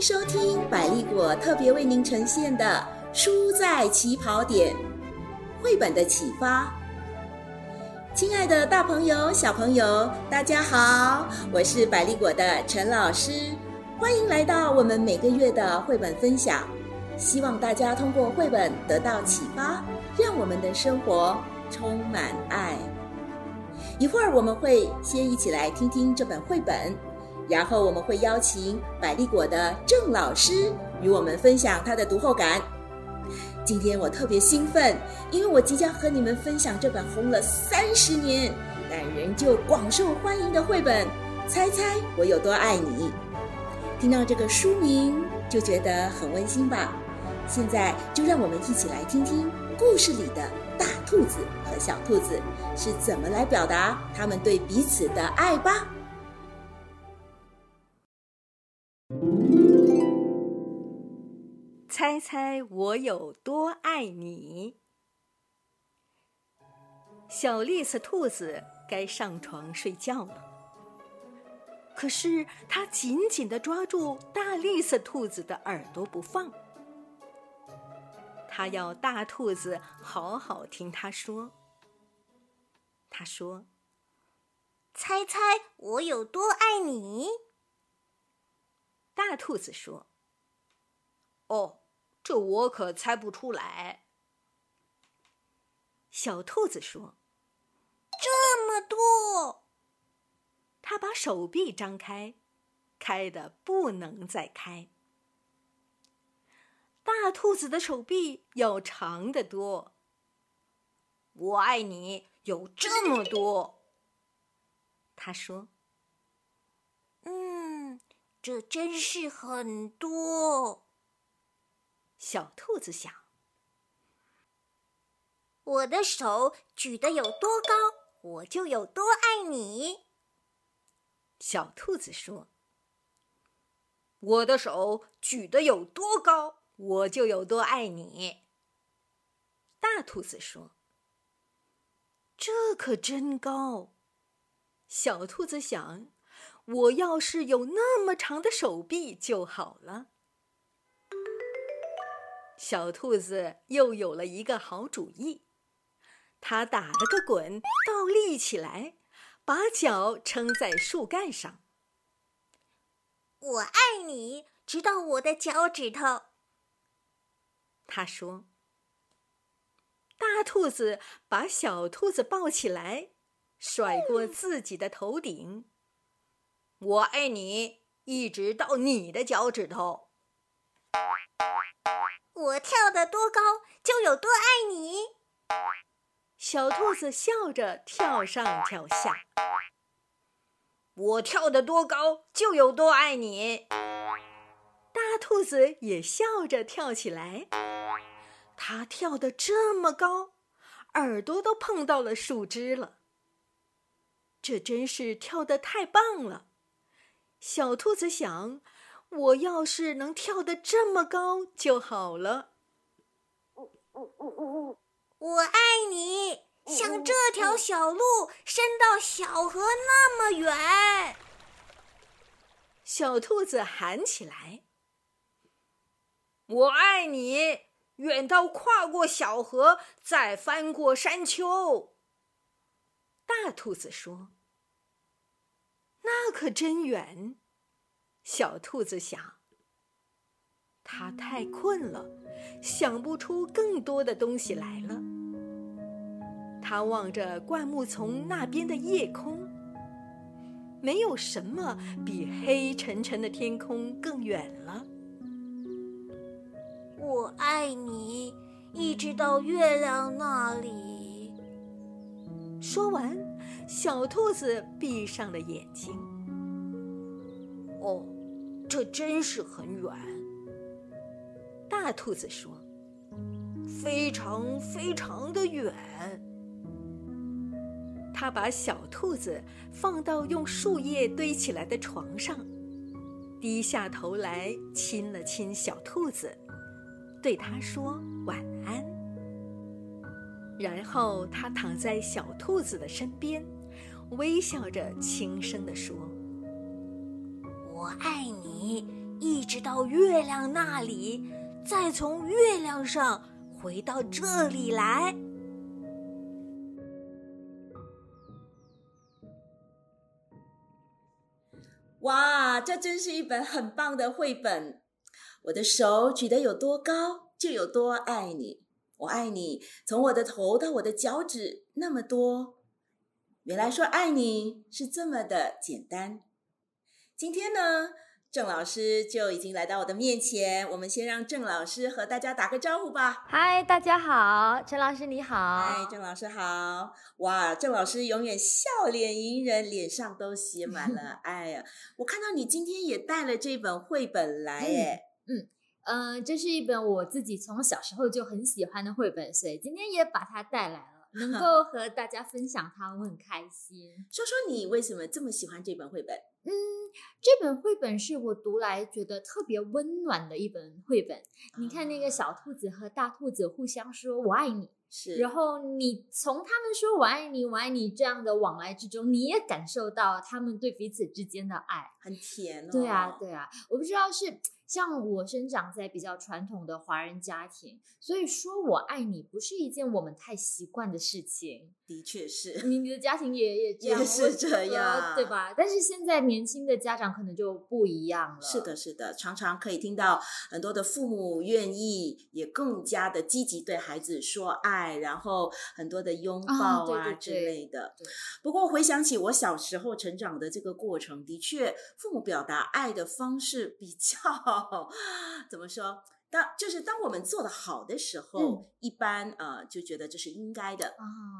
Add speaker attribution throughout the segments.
Speaker 1: 收听百丽果特别为您呈现的《书在起跑点》绘本的启发。亲爱的大朋友、小朋友，大家好，我是百丽果的陈老师，欢迎来到我们每个月的绘本分享。希望大家通过绘本得到启发，让我们的生活充满爱。一会儿我们会先一起来听听这本绘本，然后我们会邀请百丽果的郑老师与我们分享他的读后感。今天我特别兴奋，因为我即将和你们分享这本红了三十年但仍旧广受欢迎的绘本。猜猜我有多爱你？听到这个书名就觉得很温馨吧？现在就让我们一起来听听故事里的大兔子和小兔子是怎么来表达他们对彼此的爱吧。
Speaker 2: 猜猜我有多爱你？小栗子兔子该上床睡觉了，可是它紧紧地抓住大栗子兔子的耳朵不放。它要大兔子好好听它说。它说：“
Speaker 3: 猜猜我有多爱你？”
Speaker 2: 大兔子说：“哦，这我可猜不出来。”小兔子说：“
Speaker 3: 这么多。”
Speaker 2: 他把手臂张开，开的不能再开。大兔子的手臂要长得多。我爱你有这么多，他说。
Speaker 3: 嗯，这真是很多。
Speaker 2: 小兔子想。
Speaker 3: 我的手举得有多高，我就有多爱你。
Speaker 2: 小兔子说。我的手举得有多高？我就有多爱你。大兔子说：“这可真高。”小兔子想：“我要是有那么长的手臂就好了。”小兔子又有了一个好主意，它打了个滚，倒立起来，把脚撑在树干上。
Speaker 3: 我爱你，直到我的脚趾头。
Speaker 2: 他说：“大兔子把小兔子抱起来，甩过自己的头顶。我爱你，一直到你的脚趾头。
Speaker 3: 我跳得多高，就有多爱你。”
Speaker 2: 小兔子笑着跳上跳下。我跳得多高，就有多爱你。大兔子也笑着跳起来。它跳得这么高，耳朵都碰到了树枝了。这真是跳得太棒了！小兔子想：我要是能跳得这么高就好了。
Speaker 3: 我爱你，像这条小路伸到小河那么远。
Speaker 2: 小兔子喊起来：“我爱你！”远到跨过小河，再翻过山丘。大兔子说：“那可真远。”小兔子想：“它太困了，想不出更多的东西来了。”它望着灌木丛那边的夜空，没有什么比黑沉沉的天空更远了。
Speaker 3: 我爱你，一直到月亮那里。
Speaker 2: 说完，小兔子闭上了眼睛。哦，这真是很远。大兔子说：“非常非常的远。”它把小兔子放到用树叶堆起来的床上，低下头来亲了亲小兔子。对他说晚安，然后他躺在小兔子的身边，微笑着轻声地说：“
Speaker 3: 我爱你，一直到月亮那里，再从月亮上回到这里来。
Speaker 1: 哇，这真是一本很棒的绘本。我的手举得有多高，就有多爱你。我爱你，从我的头到我的脚趾那么多。原来说爱你是这么的简单。今天呢，郑老师就已经来到我的面前。我们先让郑老师和大家打个招呼吧。
Speaker 2: 嗨，大家好，陈老师你好。
Speaker 1: 嗨，郑老师好。哇，郑老师永远笑脸迎人，脸上都写满了爱 呀。我看到你今天也带了这本绘本来，哎，
Speaker 4: 嗯。嗯，这是一本我自己从小时候就很喜欢的绘本，所以今天也把它带来了，能 够和大家分享它，我很开心。
Speaker 1: 说说你为什么这么喜欢这本绘本？
Speaker 4: 嗯，这本绘本是我读来觉得特别温暖的一本绘本。你看那个小兔子和大兔子互相说“我爱你”，
Speaker 1: 是，
Speaker 4: 然后你从他们说“我爱你，我爱你”这样的往来之中，你也感受到他们对彼此之间的爱，
Speaker 1: 很甜。
Speaker 4: 对啊，对啊，我不知道是。像我生长在比较传统的华人家庭，所以说我爱你不是一件我们太习惯的事情。
Speaker 1: 的确是，你
Speaker 4: 你的家庭也也
Speaker 1: 也是这样，
Speaker 4: 对吧？但是现在年轻的家长可能就不一样了。
Speaker 1: 是的，是的，常常可以听到很多的父母愿意也更加的积极对孩子说爱，然后很多的拥抱啊之类的。不过回想起我小时候成长的这个过程，的确，父母表达爱的方式比较 怎么说？当就是当我们做的好的时候，一般呃就觉得这是应该的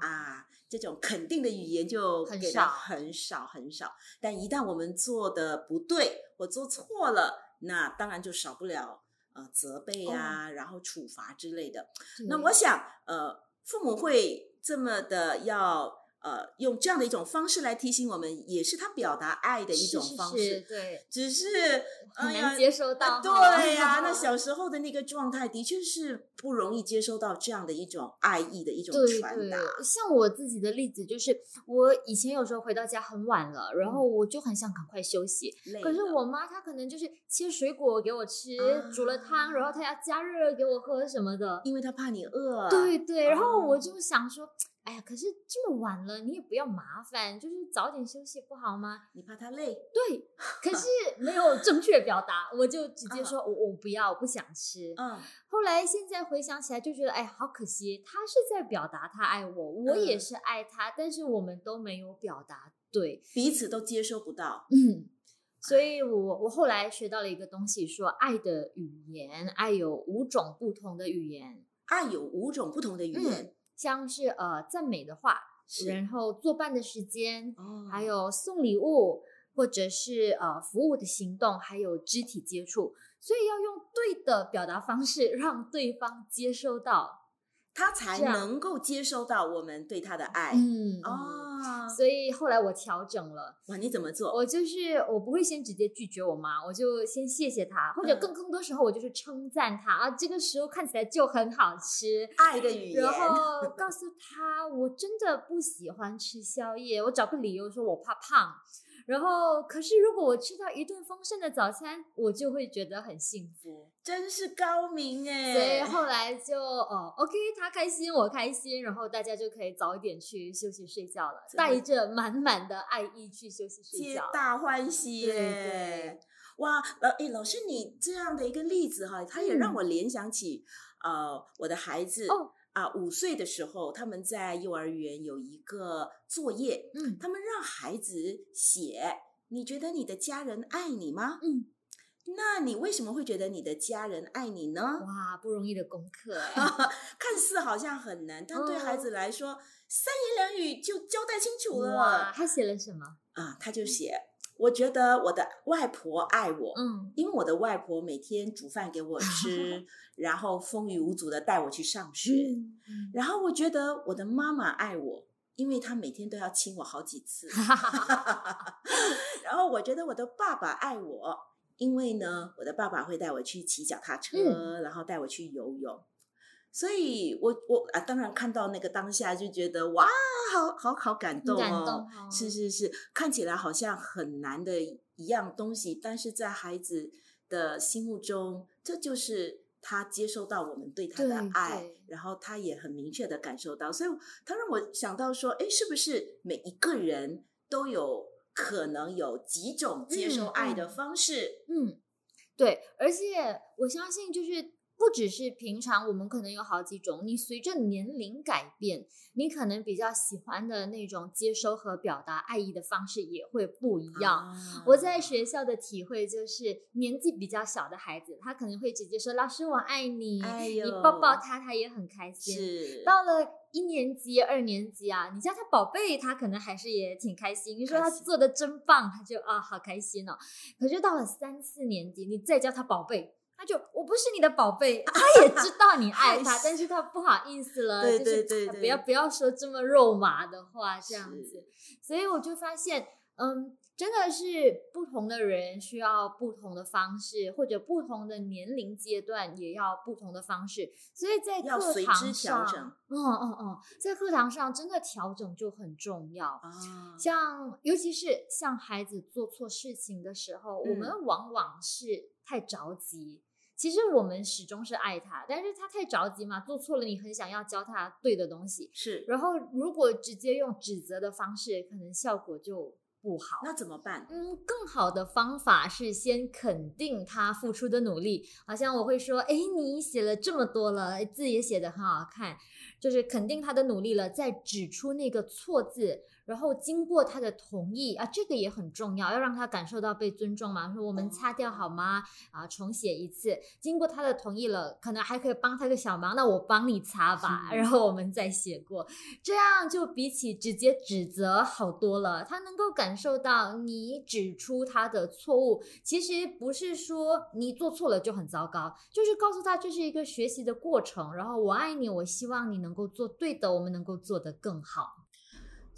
Speaker 1: 啊，这种肯定的语言就给的很少很少。但一旦我们做的不对或做错了，那当然就少不了呃责备啊，然后处罚之类的。那我想呃父母会这么的要。呃，用这样的一种方式来提醒我们，也是他表达爱的一种方式。
Speaker 4: 对，
Speaker 1: 只是
Speaker 4: 很难接受到。
Speaker 1: 对呀，那小 时候的那个状态，的确是不容易接收到这样的一种爱意的一种传达。
Speaker 4: 像我自己的例子，就是我以前有时候回到家很晚了，然后我就很想赶快休息。可是我妈她可能就是切水果给我吃，煮了汤，然后她要加热给我喝什么的，
Speaker 1: 因为她怕你饿。
Speaker 4: 对对，然后我就想说。哎呀，可是这么晚了，你也不要麻烦，就是早点休息不好吗？
Speaker 1: 你怕他累？
Speaker 4: 对，可是 没有正确表达，我就直接说我我不要，我不想吃。嗯，后来现在回想起来就觉得，哎，好可惜，他是在表达他爱我，我也是爱他，但是我们都没有表达对，
Speaker 1: 彼此都接收不到。
Speaker 4: 嗯，所以我我后来学到了一个东西，说爱的语言，爱有五种不同的语言，
Speaker 1: 爱有五种不同的语言。
Speaker 4: 像是呃赞美的话，然后作伴的时间，哦还有送礼物，或者是呃服务的行动，还有肢体接触，所以要用对的表达方式，让对方接收到。
Speaker 1: 他才能够接收到我们对他的爱。
Speaker 4: 嗯哦，所以后来我调整了。
Speaker 1: 哇，你怎么做？
Speaker 4: 我就是我不会先直接拒绝我妈，我就先谢谢她，或者更更多时候我就是称赞她啊，这个食物看起来就很好吃，
Speaker 1: 爱的语言。
Speaker 4: 然后 告诉她，我真的不喜欢吃宵夜，我找个理由说我怕胖。然后，可是如果我吃到一顿丰盛的早餐，我就会觉得很幸福，
Speaker 1: 真是高明哎！
Speaker 4: 所以后来就哦，OK，他开心，我开心，然后大家就可以早一点去休息睡觉了，带着满满的爱意去休息睡觉，
Speaker 1: 皆大欢喜耶！哇，呃，哎，老师，你这样的一个例子哈，他也让我联想起呃我的孩子哦。啊，五岁的时候，他们在幼儿园有一个作业，嗯，他们让孩子写，你觉得你的家人爱你吗？嗯，那你为什么会觉得你的家人爱你呢？
Speaker 4: 哇，不容易的功课，
Speaker 1: 看似好像很难，但对孩子来说，三言两语就交代清楚了。
Speaker 4: 哇，他写了什么？
Speaker 1: 啊，他就写。我觉得我的外婆爱我，嗯，因为我的外婆每天煮饭给我吃，然后风雨无阻的带我去上学。然后我觉得我的妈妈爱我，因为她每天都要亲我好几次。然后我觉得我的爸爸爱我，因为呢，我的爸爸会带我去骑脚踏车，然后带我去游泳。所以，我我啊，当然看到那个当下就觉得哇，好好好感动哦！是是是，看起来好像很难的一样东西，但是在孩子的心目中，这就是他接受到我们对他的爱，然后他也很明确的感受到，所以他让我想到说，哎，是不是每一个人都有可能有几种接受
Speaker 4: 嗯
Speaker 1: 爱的
Speaker 4: 嗯
Speaker 1: 方式？
Speaker 4: 嗯，对，而且我相信就是。不只是平常，我们可能有好几种。你随着年龄改变，你可能比较喜欢的那种接收和表达爱意的方式也会不一样。
Speaker 1: 啊
Speaker 4: 我在学校的体会就是，年纪比较小的孩子，他可能会直接说：“老师，我爱你。
Speaker 1: 哎
Speaker 4: 你抱抱他，他也很开心。
Speaker 1: 是
Speaker 4: 到了一年级、二年级啊，你叫他宝贝，他可能还是也挺开心。你说他做的真棒，他就啊好开心哦。可是到了三四年级，你再叫他宝贝。他就我不是你的宝贝，他也知道你 爱他，但是他不好意思了，
Speaker 1: 对
Speaker 4: 就是
Speaker 1: 对对对
Speaker 4: 不要不要说这么肉麻的话，这样子。所以我就发现，嗯，真的是不同的人需要不同的方式，或者不同的年龄阶段也要不同的方式。所以在课堂上，
Speaker 1: 整
Speaker 4: 嗯嗯嗯，在课堂上真的调整就很重要。
Speaker 1: 啊，
Speaker 4: 像尤其是像孩子做错事情的时候，我
Speaker 1: 嗯
Speaker 4: 们往往是太着急。其实我们始终是爱他，但是他太着急嘛，做错了，你很想要教他对的东西，
Speaker 1: 是
Speaker 4: 然后如果直接用指责的方式，可能效果就不好。
Speaker 1: 那怎么办？
Speaker 4: 嗯，更好的方法是先肯定他付出的努力。好像我会说，哎，你写了这么多了，字也写得很好看，就是肯定他的努力了，再指出那个错字，然后经过他的同意啊，这个也很重要，要让他感受到被尊重嘛。说我们擦掉好吗？啊，重写一次，经过他的同意了，可能还可以帮他个小忙，那我帮你擦吧，
Speaker 1: 嗯
Speaker 4: 然后我们再写过，这样就比起直接指责好多了。他能够感受到你指出他的错误，其实不是说你做错了就很糟糕，就是告诉他这是一个学习的过程。然后我爱你，我希望你能够做对的，我们能够做得更好。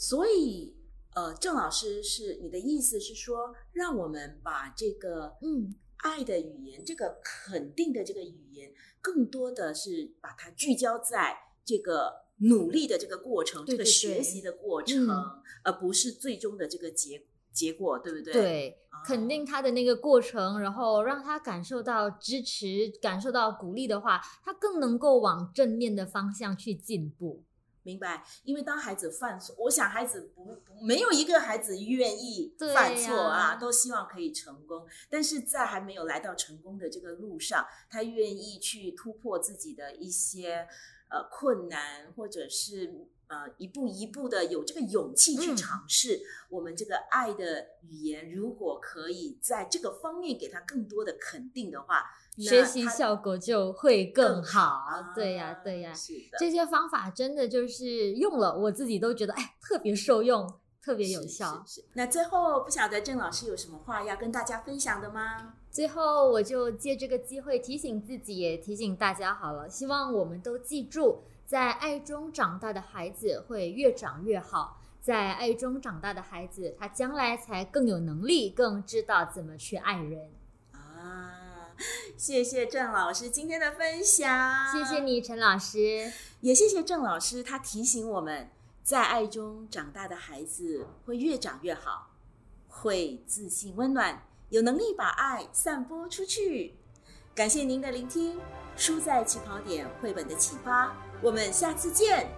Speaker 1: 所以，呃，郑老师是你的意思是说，让我们把这个
Speaker 4: 嗯，
Speaker 1: 爱的语言，这个肯定的这个语言，更多的是把它聚焦在这个努力的这个过程，这个学习的过程，
Speaker 4: 嗯
Speaker 1: 而不是最终的这个结结果，对不对？
Speaker 4: 对，
Speaker 1: 啊
Speaker 4: 肯定他的那个过程，然后让他感受到支持，感受到鼓励的话，他更能够往正面的方向去进步。
Speaker 1: 明白，因为当孩子犯错，我想孩子不不没有一个孩子愿意犯错啊，
Speaker 4: 呀
Speaker 1: 都希望可以成功。但是在还没有来到成功的这个路上，他愿意去突破自己的一些呃困难，或者是呃一步一步的有这个勇气去
Speaker 4: 嗯
Speaker 1: 尝试。我们这个爱的语言，如果可以在这个方面给他更多的肯定的话，那
Speaker 4: 学习效果就会更好。
Speaker 1: 啊
Speaker 4: 对呀，对呀，
Speaker 1: 是的。
Speaker 4: 这些方法真的就是用了，我自己都觉得哎，特别受用，特别有
Speaker 1: 是
Speaker 4: 效。
Speaker 1: 是是那最后不晓得郑老师有什么话要跟大家分享的吗？
Speaker 4: 最后，我就借这个机会提醒自己，也提醒大家好了。希望我们都记住，在爱中长大的孩子会越长越好，在爱中长大的孩子，他将来才更有能力，更知道怎么去爱人。
Speaker 1: 啊，谢谢郑老师今天的分享，
Speaker 4: 谢谢，你，陈老师。
Speaker 1: 也谢谢郑老师，他提醒我们，在爱中长大的孩子会越长越好，会自信温暖，有能力把爱散播出去。感谢您的聆听，书在起跑点绘本的启发，我们下次见。